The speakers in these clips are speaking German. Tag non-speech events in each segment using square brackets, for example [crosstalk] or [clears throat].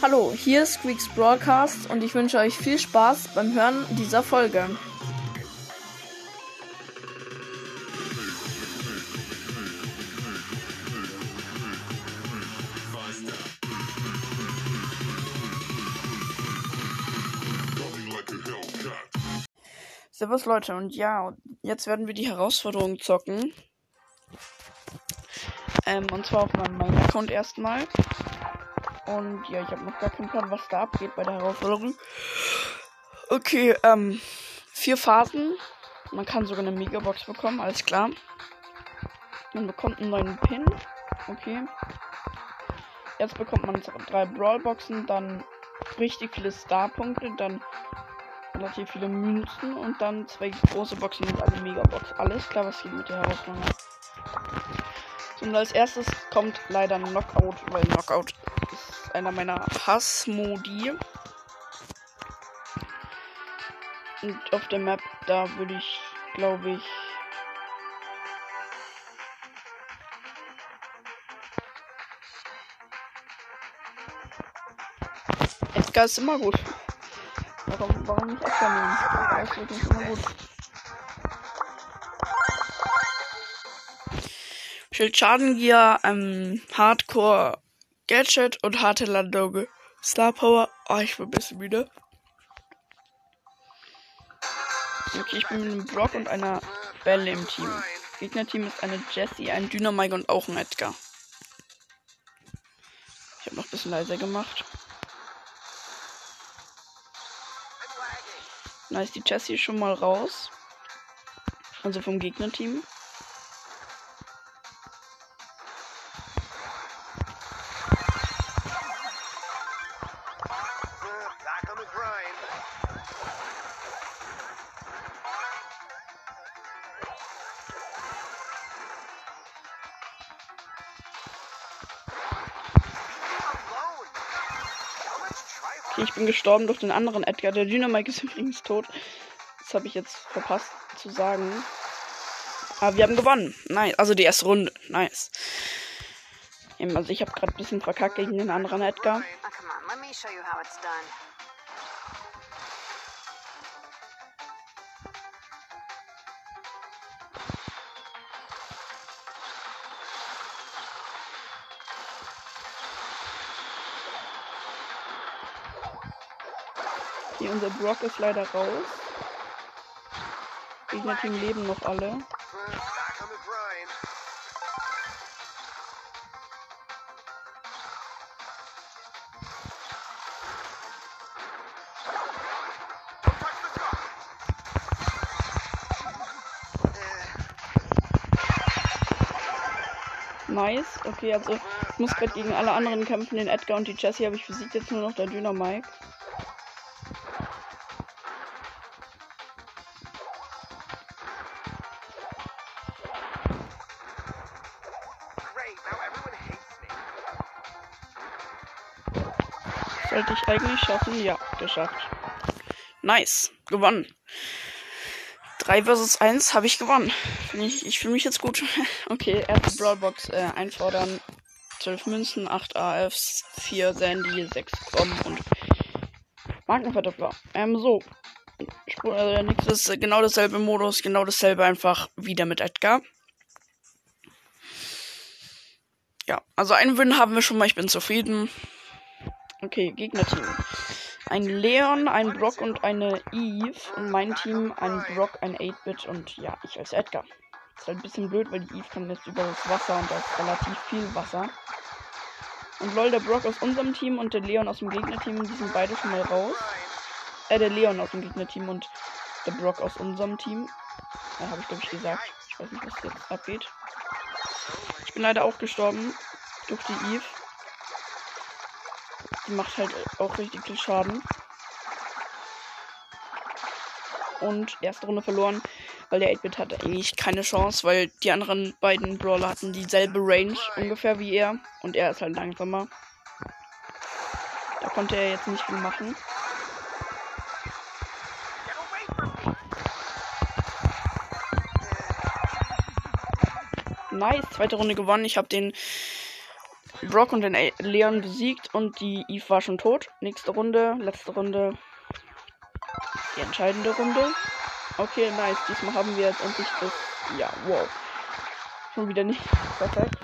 Hallo, hier ist Squeaks Broadcast und ich wünsche euch viel Spaß beim Hören dieser Folge. Servus Leute und ja, jetzt werden wir die Herausforderung zocken. Ähm, und zwar auf meinem Main-Account erstmal. Und ja, ich habe noch gar keinen Plan, was da abgeht bei der Herausforderung. Okay, ähm, vier Phasen. Man kann sogar eine Megabox bekommen, alles klar. Man bekommt einen neuen Pin. Okay. Jetzt bekommt man drei Brawlboxen, dann richtig viele Starpunkte, dann relativ viele Münzen und dann zwei große Boxen und eine Megabox. Alles klar, was geht mit der Herausforderung. So, und als erstes kommt leider Knockout, weil Knockout einer meiner Hassmodi. Und auf der Map, da würde ich, glaube ich, Edgar ist immer gut. Warum, warum nicht Edgar nehmen? Edgar ist wirklich immer gut. Schild Schadengier, ähm, Hardcore Gadget und harte Landoge. Star Power. Oh, ich bin ein bisschen müde. Okay, ich bin mit einem Brock und einer Belle im Team. Gegnerteam ist eine Jessie, ein Dynamike und auch ein Edgar. Ich habe noch ein bisschen leiser gemacht. Nice, die Jessie ist schon mal raus. Also vom Gegnerteam. Bin gestorben durch den anderen Edgar. Der Dynamike ist übrigens tot. Das habe ich jetzt verpasst zu sagen. Aber wir haben gewonnen. Nice. Also die erste Runde. Nice. Also ich habe gerade ein bisschen verkackt gegen den anderen Edgar. Unser Brock ist leider raus. Gegnerteam leben noch alle. Nice. Okay, also ich muss gerade gegen alle anderen kämpfen. Den Edgar und die Jessie habe ich besiegt. Jetzt nur noch der Dynamike. Sollte ich eigentlich schaffen? Ja, geschafft. Nice. Gewonnen. 3 versus 1 habe ich gewonnen. Ich, ich fühle mich jetzt gut. [laughs] okay, erste Brawlbox äh, einfordern. 12 Münzen, 8 AFs, 4 Sandy, 6 Bomben und Markenverdoppler. Ähm, so. Äh, nächstes äh, genau dasselbe Modus, genau dasselbe einfach wieder mit Edgar. Ja, also einen Win haben wir schon mal, ich bin zufrieden. Okay, Gegnerteam. Ein Leon, ein Brock und eine Eve. Und mein Team ein Brock, ein 8-Bit und ja, ich als Edgar. Ist halt ein bisschen blöd, weil die Eve kann jetzt über das Wasser und da ist relativ viel Wasser. Und lol, der Brock aus unserem Team und der Leon aus dem Gegnerteam, die sind beide schon mal raus. Äh, der Leon aus dem Gegnerteam und der Brock aus unserem Team. Ja, habe ich glaube ich gesagt. Ich weiß nicht, was jetzt abgeht. Ich bin leider auch gestorben durch die Eve. Die macht halt auch richtig viel Schaden. Und erste Runde verloren, weil der 8-Bit hatte eigentlich keine Chance, weil die anderen beiden Brawler hatten dieselbe Range ungefähr wie er. Und er ist halt langsamer. Da konnte er jetzt nicht viel machen. Nice, zweite Runde gewonnen. Ich habe den Brock und den Leon besiegt und die Eve war schon tot. Nächste Runde, letzte Runde. Die entscheidende Runde. Okay, nice. Diesmal haben wir jetzt endlich das. Ja, wow. Schon wieder nicht. [laughs] Perfekt.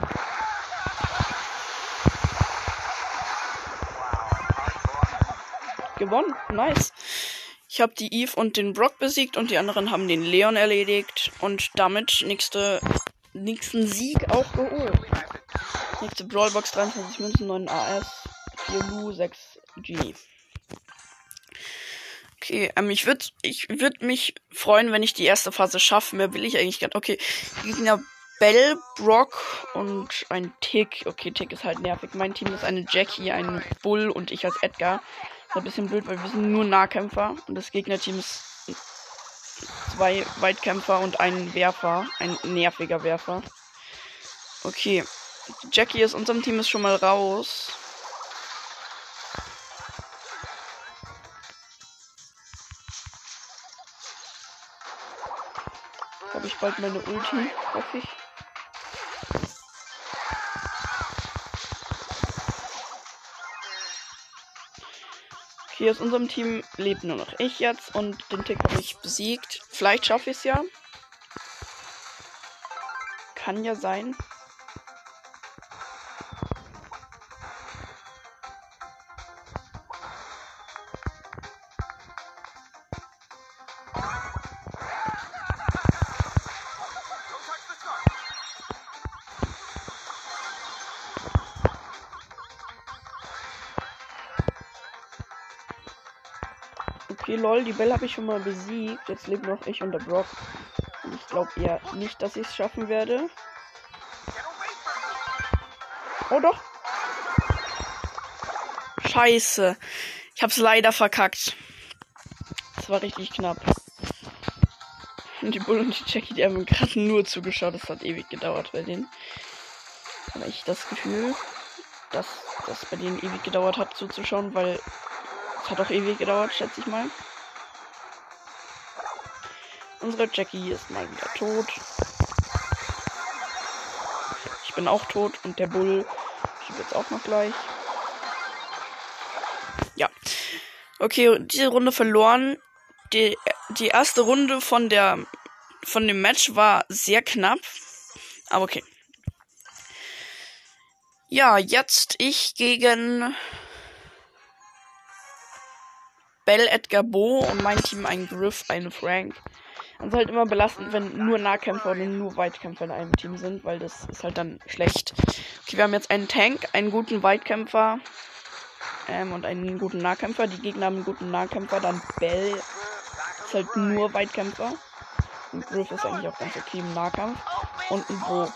Gewonnen. Nice. Ich habe die Eve und den Brock besiegt und die anderen haben den Leon erledigt und damit nächste, nächsten Sieg auch geholt. Nächste Brawlbox 23 Münzen, 9 AS, 4 Lu, 6 Genie. Okay, ähm, ich würde ich würd mich freuen, wenn ich die erste Phase schaffe. Mehr will ich eigentlich nicht. Okay, Gegner Bell, Brock und ein Tick. Okay, Tick ist halt nervig. Mein Team ist eine Jackie, ein Bull und ich als Edgar. Ist ein bisschen blöd, weil wir sind nur Nahkämpfer und das Gegnerteam ist zwei Weitkämpfer und ein Werfer, ein nerviger Werfer. Okay, Jackie aus unserem Team ist schon mal raus. Habe ich bald meine Ulti, hoffe ich. Okay, aus unserem Team lebt nur noch ich jetzt und den Tick habe ich besiegt. Vielleicht schaffe ich es ja. Kann ja sein. Okay, lol, die Belle habe ich schon mal besiegt. Jetzt lebt noch ich und der Brock. Ich glaube eher nicht, dass ich es schaffen werde. Oh doch. Scheiße. Ich hab's leider verkackt. Das war richtig knapp. Und [laughs] die Bull und die Jackie, die haben gerade nur zugeschaut. Das hat ewig gedauert bei denen. Aber ich das Gefühl, dass das bei denen ewig gedauert hat zuzuschauen, weil es hat auch ewig gedauert, schätze ich mal. Unsere Jackie ist mal wieder tot. Ich bin auch tot und der Bull stirbt jetzt auch noch gleich. Ja. Okay, diese Runde verloren. Die, die erste Runde von der von dem Match war sehr knapp. Aber okay. Ja, jetzt ich gegen Bell, Edgar Bo und mein Team ein Griff, ein Frank. Und es ist halt immer belastend, wenn nur Nahkämpfer oder nur Weitkämpfer in einem Team sind, weil das ist halt dann schlecht. Okay, wir haben jetzt einen Tank, einen guten Weitkämpfer ähm, und einen guten Nahkämpfer. Die Gegner haben einen guten Nahkämpfer, dann Bell ist halt nur Weitkämpfer. Und Griff ist eigentlich auch ganz okay im Nahkampf. Und ein Bo.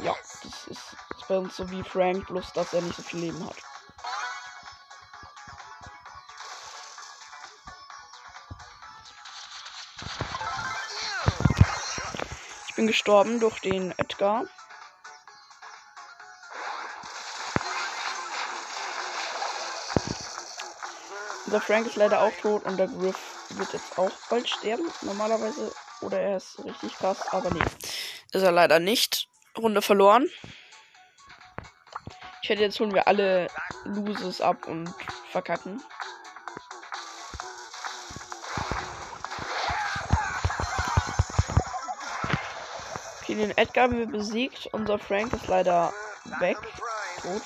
Ja, das ist, das ist bei uns so wie Frank, bloß dass er nicht so viel Leben hat. Bin gestorben durch den Edgar. Unser Frank ist leider auch tot und der Griff wird jetzt auch bald sterben, normalerweise. Oder er ist richtig krass, aber nee. Ist er leider nicht. Runde verloren. Ich hätte jetzt holen wir alle Loses ab und verkacken. Den Edgar haben wir besiegt. Unser Frank ist leider weg. Tot.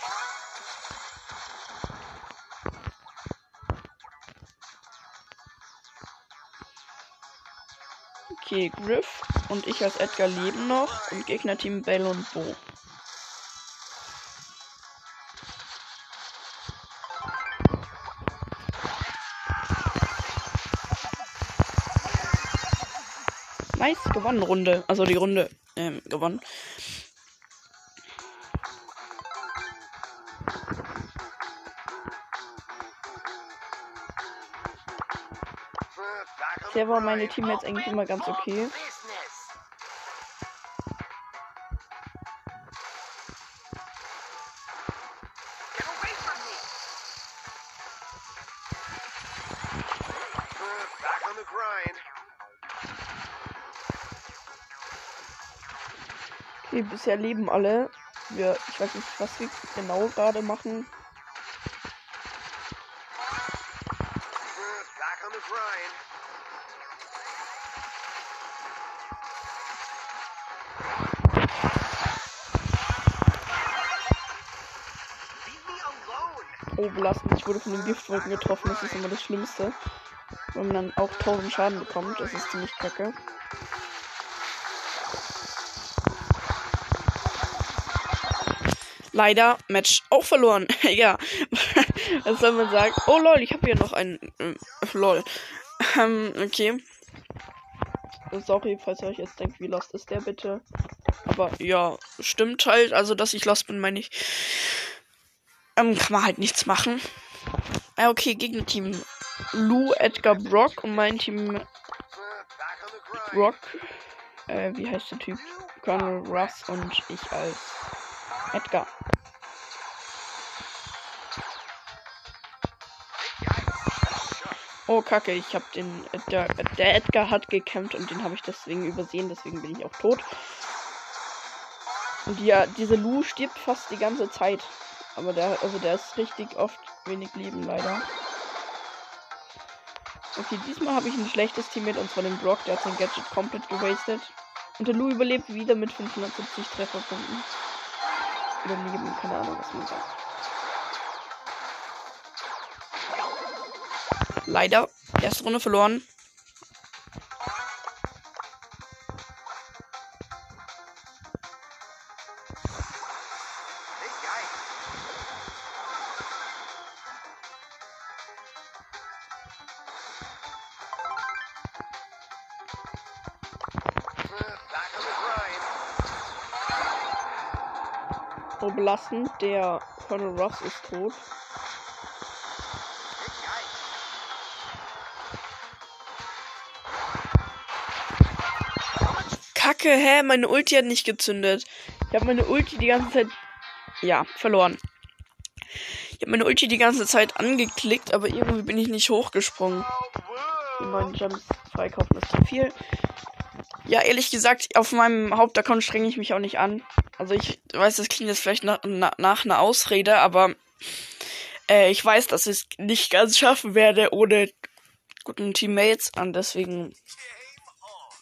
Okay, Griff und ich als Edgar leben noch und Gegnerteam Bell und Bo. Nice, gewonnen Runde. Also die Runde ähm, gewonnen. Bisher war meine Team jetzt eigentlich immer ganz okay. Bisher leben alle. wir, ich weiß nicht, was wir genau gerade machen. Oh, belastend. Ich wurde von den Giftwolken getroffen. Das ist immer das Schlimmste. Wenn man dann auch 1000 Schaden bekommt. Das ist ziemlich kacke. Leider Match auch verloren. [laughs] ja. Was soll man sagen? Oh lol, ich habe hier noch einen. Äh, lol. Ähm, okay. Sorry, falls ihr euch jetzt denkt, wie lost ist der bitte. Aber ja, stimmt halt. Also, dass ich lost bin, meine ich. Ähm, kann man halt nichts machen. Ah, okay, Gegnerteam. Lou, Edgar, Brock und mein Team. Brock. Äh, wie heißt der Typ? Colonel Russ und ich als Edgar. Oh, kacke, ich hab den. Der, der Edgar hat gekämpft und den habe ich deswegen übersehen, deswegen bin ich auch tot. Und ja, diese Lu stirbt fast die ganze Zeit. Aber der, also der ist richtig oft wenig Leben, leider. Okay, diesmal habe ich ein schlechtes Teammate und zwar den Brock, der hat sein Gadget komplett gewastet. Und der Lu überlebt wieder mit 570 Trefferpunkten. Überleben, keine Ahnung, was man sagt. Leider, erste Runde verloren. Oh, belastend, der Colonel Ross ist tot. Kacke, hä? Meine Ulti hat nicht gezündet. Ich habe meine Ulti die ganze Zeit. Ja, verloren. Ich habe meine Ulti die ganze Zeit angeklickt, aber irgendwie bin ich nicht hochgesprungen. Die neuen Gems freikaufen ist zu viel. Ja, ehrlich gesagt, auf meinem Hauptaccount strenge ich mich auch nicht an. Also ich weiß, das klingt jetzt vielleicht nach, na, nach einer Ausrede, aber äh, ich weiß, dass ich es nicht ganz schaffen werde ohne guten Teammates. Und deswegen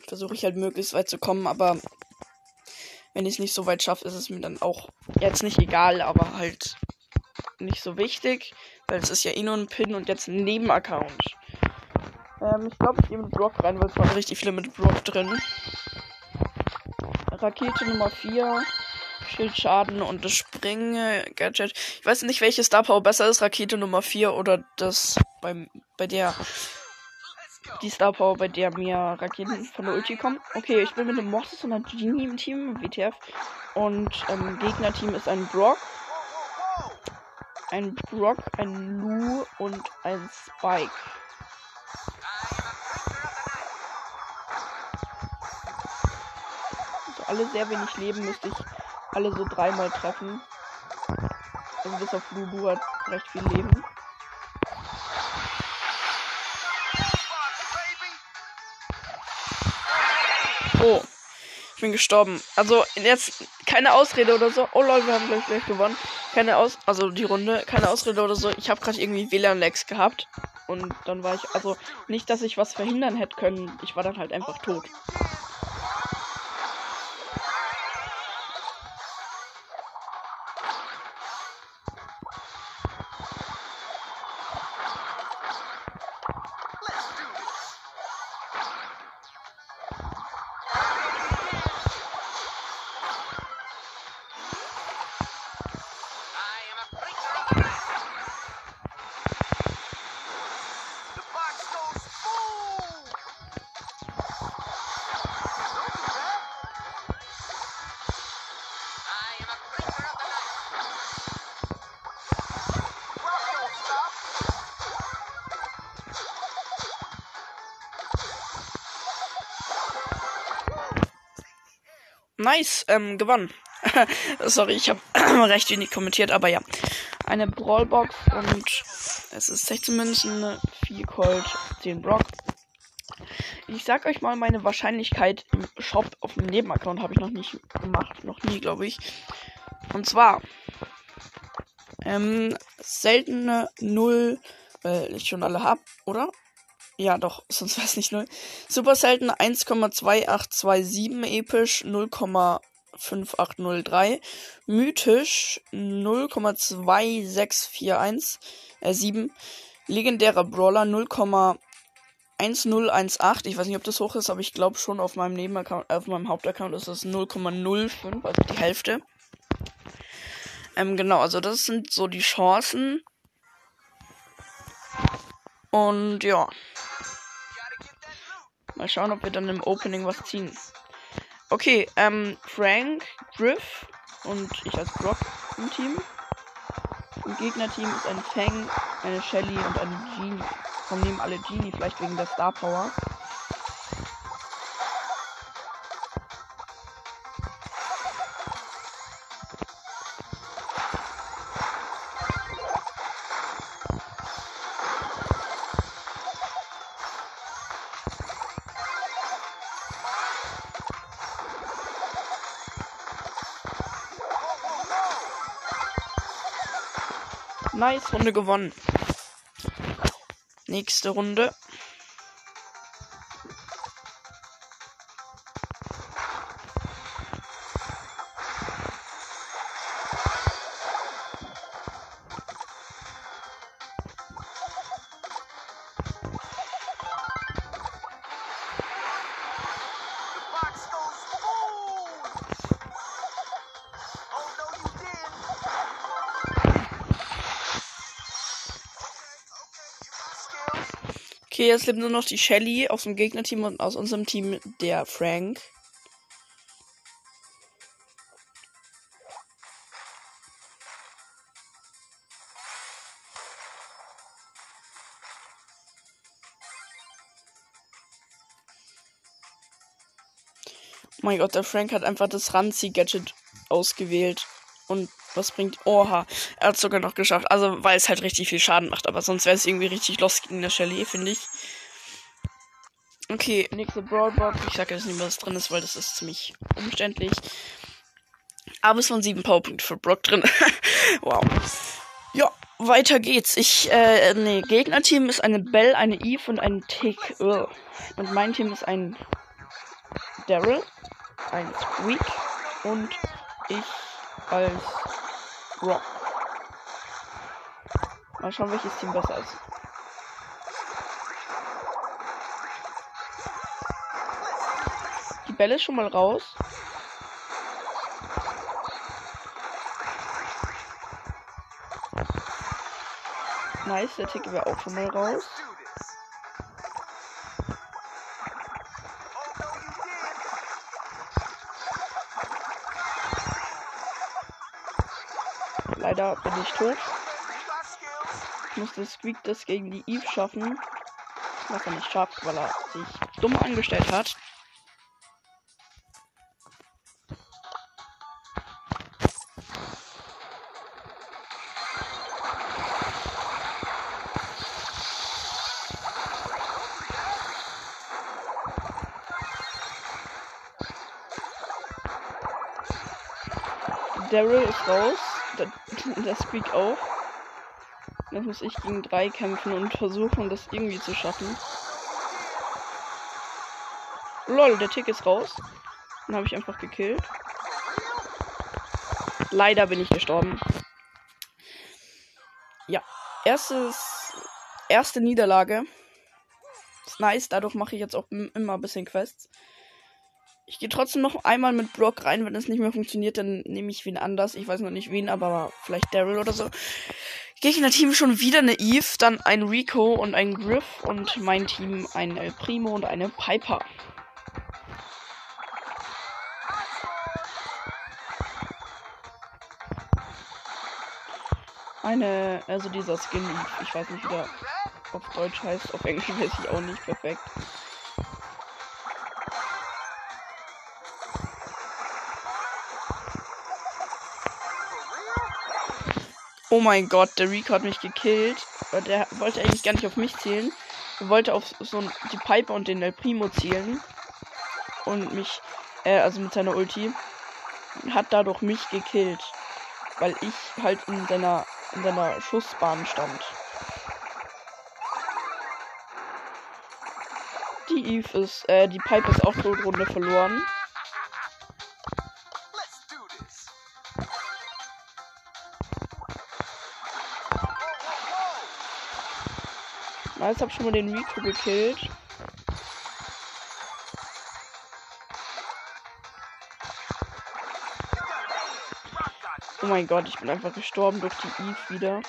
versuche ich halt möglichst weit zu kommen, aber wenn ich es nicht so weit schaffe, ist es mir dann auch jetzt nicht egal, aber halt nicht so wichtig, weil es ist ja eh nur ein Pin und jetzt ein Nebenaccount. Ähm, ich glaube, ich gehe mit Brock rein, weil es waren richtig viele mit Brock drin. Rakete Nummer 4, Schildschaden und das Spring-Gadget. Ich weiß nicht, welches Star Power besser ist, Rakete Nummer 4 oder das beim, bei der die Star Power, bei der mir Raketen von der Ulti kommen. Okay, ich bin mit einem Mortis und einer Genie im Team, WTF. Und ähm, Gegnerteam ist ein Brock, ein Brock, ein Lu und ein Spike. Also alle sehr wenig Leben müsste ich alle so dreimal treffen. Also bis auf Lulu hat recht viel Leben. Oh. Ich bin gestorben. Also jetzt keine Ausrede oder so. Oh lol, wir haben gleich gleich gewonnen. Keine Aus also die Runde, keine Ausrede oder so. Ich habe gerade irgendwie WLAN-Lags gehabt und dann war ich also nicht, dass ich was verhindern hätte können. Ich war dann halt einfach tot. Nice, ähm, gewonnen. [laughs] Sorry, ich habe [clears throat] recht wenig kommentiert, aber ja. Eine Brawlbox und es ist 16 Münzen, 4 Colt, 10 Brock. Ich sag euch mal meine Wahrscheinlichkeit im Shop auf dem Nebenaccount habe ich noch nicht gemacht, noch nie, glaube ich. Und zwar ähm, seltene 0, weil ich schon alle hab, oder? Ja, doch, [laughs] sonst wäre es nicht 0. Super selten 1,2827 episch 0,5803. Mythisch 0,2641 äh, 7. Legendärer Brawler 0,1018. Ich weiß nicht, ob das hoch ist, aber ich glaube schon auf meinem Nebenaccount, auf meinem Hauptaccount ist das 0,05, also die Hälfte. Ähm, genau, also das sind so die Chancen. Und ja. Mal schauen, ob wir dann im Opening was ziehen. Okay, ähm, Frank, Griff und ich als Brock im Team. Im Gegnerteam ist ein Fang, eine Shelly und eine Genie. Komm, nehmen alle Genie, vielleicht wegen der Star Power. Nice, Runde gewonnen. Nächste Runde. Okay, jetzt lebt nur noch die Shelly aus dem Gegnerteam und aus unserem Team der Frank. Oh mein Gott, der Frank hat einfach das Ranzi-Gadget ausgewählt. Und was bringt. Oha, er hat sogar noch geschafft. Also, weil es halt richtig viel Schaden macht. Aber sonst wäre es irgendwie richtig los gegen der Shelly, finde ich. Okay, nächste Broadbox. Ich sage jetzt nicht, was drin ist, weil das ist ziemlich umständlich. Aber es waren sieben Powerpunkte für Brock drin. [laughs] wow. Ja, weiter geht's. Ich, äh, nee, Gegnerteam ist eine Bell, eine Eve und ein Tick. Ugh. Und mein Team ist ein Daryl, ein Squeak und ich als Rock. Mal schauen, welches Team besser ist. Die Bälle ist schon mal raus. Nice, der Tick wäre auch schon mal raus. Leider bin ich tot. Skills. Musste Squeak das gegen die Eve schaffen. Was er nicht schafft, weil er sich dumm angestellt hat. Daryl ist raus. Der Squeak auch. Jetzt muss ich gegen drei kämpfen und versuchen, das irgendwie zu schaffen. Lol, der Tick ist raus. Den habe ich einfach gekillt. Leider bin ich gestorben. Ja, erstes, erste Niederlage. Ist nice, dadurch mache ich jetzt auch im- immer ein bisschen Quests. Ich gehe trotzdem noch einmal mit Brock rein. Wenn es nicht mehr funktioniert, dann nehme ich wen anders. Ich weiß noch nicht wen, aber vielleicht Daryl oder so. Gegner-Team schon wieder eine Eve, dann ein Rico und ein Griff und mein Team ein Primo und eine Piper. Eine, also dieser Skin, ich weiß nicht, wie der auf Deutsch heißt, auf Englisch weiß ich auch nicht perfekt. Oh mein Gott, der Rico hat mich gekillt. Der wollte eigentlich gar nicht auf mich zielen. Er wollte auf so die Piper und den El Primo zielen. Und mich, äh, also mit seiner Ulti. Hat dadurch mich gekillt. weil ich halt in seiner, in seiner Schussbahn stand. Die Eve ist, äh, die Pipe ist auch Todrunde verloren. Jetzt hab schon mal den Rico gekillt. Oh mein Gott, ich bin einfach gestorben durch die Eve wieder.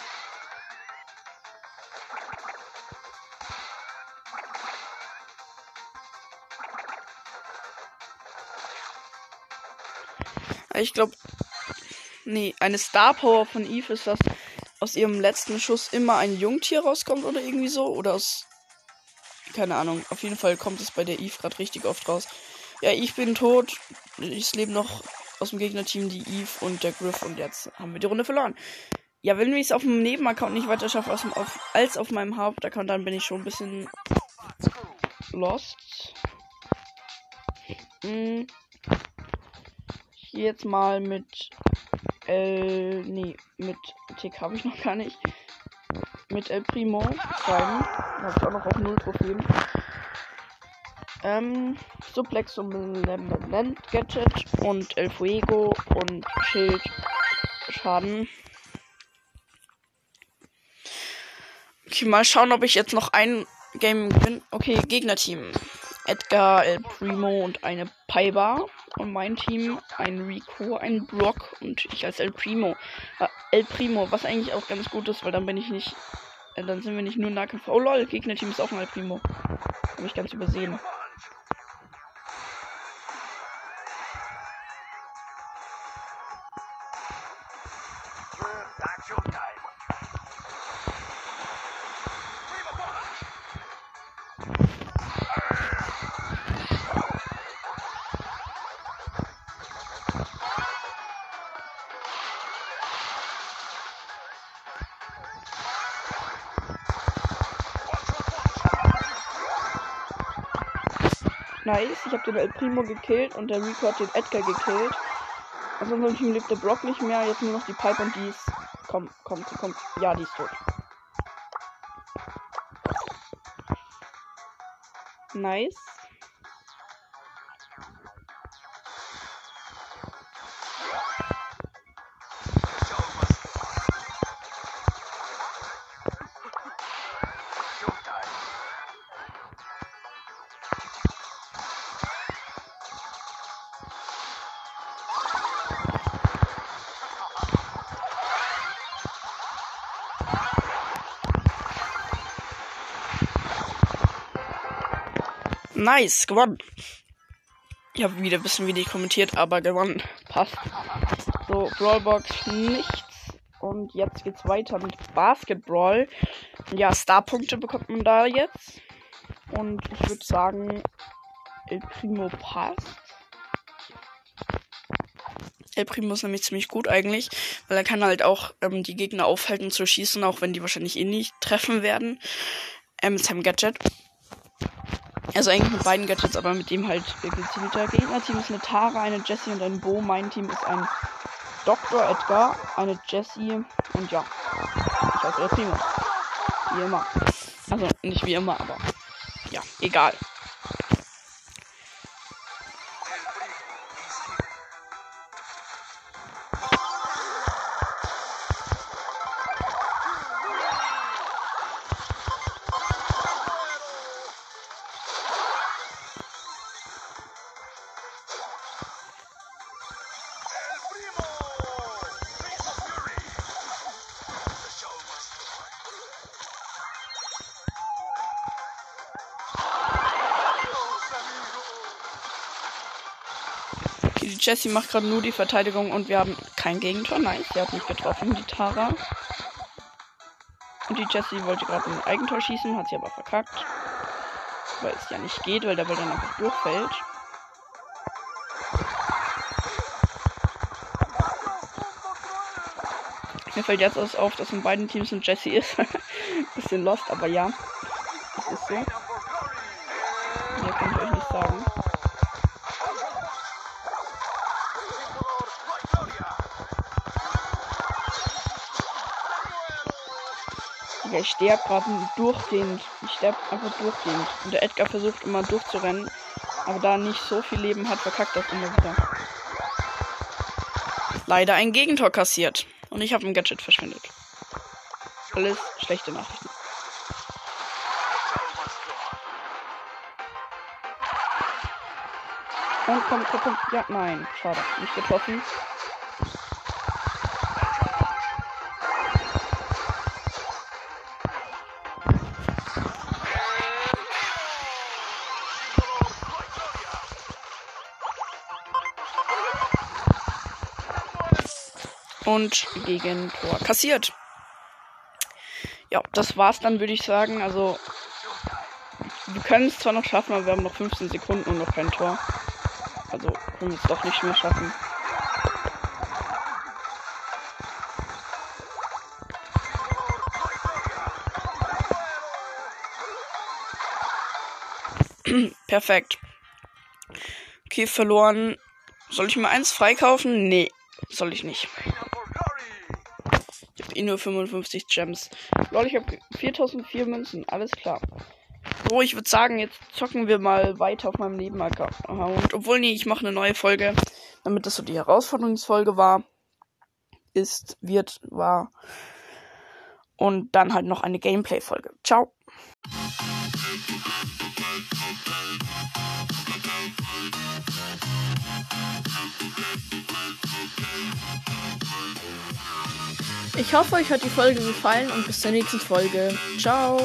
Ich glaube, nee, eine Star Power von Eve ist, dass aus ihrem letzten Schuss immer ein Jungtier rauskommt oder irgendwie so. Oder aus. Keine Ahnung. Auf jeden Fall kommt es bei der Eve gerade richtig oft raus. Ja, ich bin tot. Es leben noch aus dem Gegnerteam die Eve und der Griff und jetzt haben wir die Runde verloren. Ja, wenn ich es auf dem Nebenaccount nicht weiter schaffe dem, auf, als auf meinem Hauptaccount, dann bin ich schon ein bisschen lost. Hm. Jetzt mal mit El. Nee, mit Tick habe ich noch gar nicht. Mit El Primo zeigen. Da habe ich auch noch auf 0 Trophäen. Ähm, Suplex und Land Gadget und El Fuego und Schild Schaden. Okay, mal schauen, ob ich jetzt noch ein Game gewinne. Okay, Gegnerteam. Edgar, El Primo und eine Paiba. Und mein Team ein Rico, ein Brock und ich als El Primo. Äh, El Primo, was eigentlich auch ganz gut ist, weil dann bin ich nicht. Äh, dann sind wir nicht nur Nahkampf. Oh lol, Gegnerteam ist auch ein El Primo. Habe ich ganz übersehen. Your time. Nice, ich habe den El Primo gekillt und der Rico hat den Edgar gekillt. Aus unserem Team lebt der Brock nicht mehr, jetzt nur noch die Pipe und die ist. Komm, komm, komm. Ja, die ist tot. Nice. Nice, gewonnen. Ich habe wieder ein bisschen wenig kommentiert, aber gewonnen. Passt. So, Brawlbox nichts. Und jetzt geht's weiter mit Basketball. Ja, Starpunkte bekommt man da jetzt. Und ich würde sagen, El Primo passt. El Primo ist nämlich ziemlich gut eigentlich, weil er kann halt auch ähm, die Gegner aufhalten zu schießen, auch wenn die wahrscheinlich eh nicht treffen werden. Ähm, mit seinem Gadget. Also eigentlich mit beiden Gadgets, aber mit dem halt gezielter. Gegnerteam ist eine Tara, eine Jessie und ein Bo. Mein Team ist ein Dr. Edgar, eine Jessie und ja. Ich heiße El Primo. Wie immer. Also nicht wie immer, aber ja, egal. Okay, die Jessie macht gerade nur die Verteidigung und wir haben kein Gegentor. Nein, sie hat nicht getroffen, die Tara. Und die Jessie wollte gerade ein Eigentor schießen, hat sie aber verkackt. Weil es ja nicht geht, weil der Ball dann einfach durchfällt. Mir fällt jetzt erst auf, dass in beiden Teams ein Jessie ist. [laughs] Bisschen lost, aber ja. Das ist so. Mehr kann ich euch nicht sagen. Ich sterbe gerade durchgehend. Ich sterbe einfach durchgehend. Und der Edgar versucht immer durchzurennen. Aber da er nicht so viel Leben hat, verkackt das immer wieder. Leider ein Gegentor kassiert. Und ich habe ein Gadget verschwendet. Alles schlechte Nachrichten. Und komm, komm, komm. Ja, nein. Schade. Nicht getroffen. Und gegen Tor kassiert. Ja, das war's dann, würde ich sagen. Also, wir können es zwar noch schaffen, aber wir haben noch 15 Sekunden und noch kein Tor. Also, können wir es doch nicht mehr schaffen. [clears throat] Perfekt. Okay, verloren. Soll ich mir eins freikaufen? Nee, soll ich nicht. Eh nur 55 Gems. Lol, ich habe 4004 Münzen. Alles klar. So, ich würde sagen, jetzt zocken wir mal weiter auf meinem Nebenaccount. Obwohl, nee, ich mache eine neue Folge, damit das so die Herausforderungsfolge war. Ist, wird, war. Und dann halt noch eine Gameplay-Folge. Ciao. Ich hoffe, euch hat die Folge gefallen und bis zur nächsten Folge. Ciao.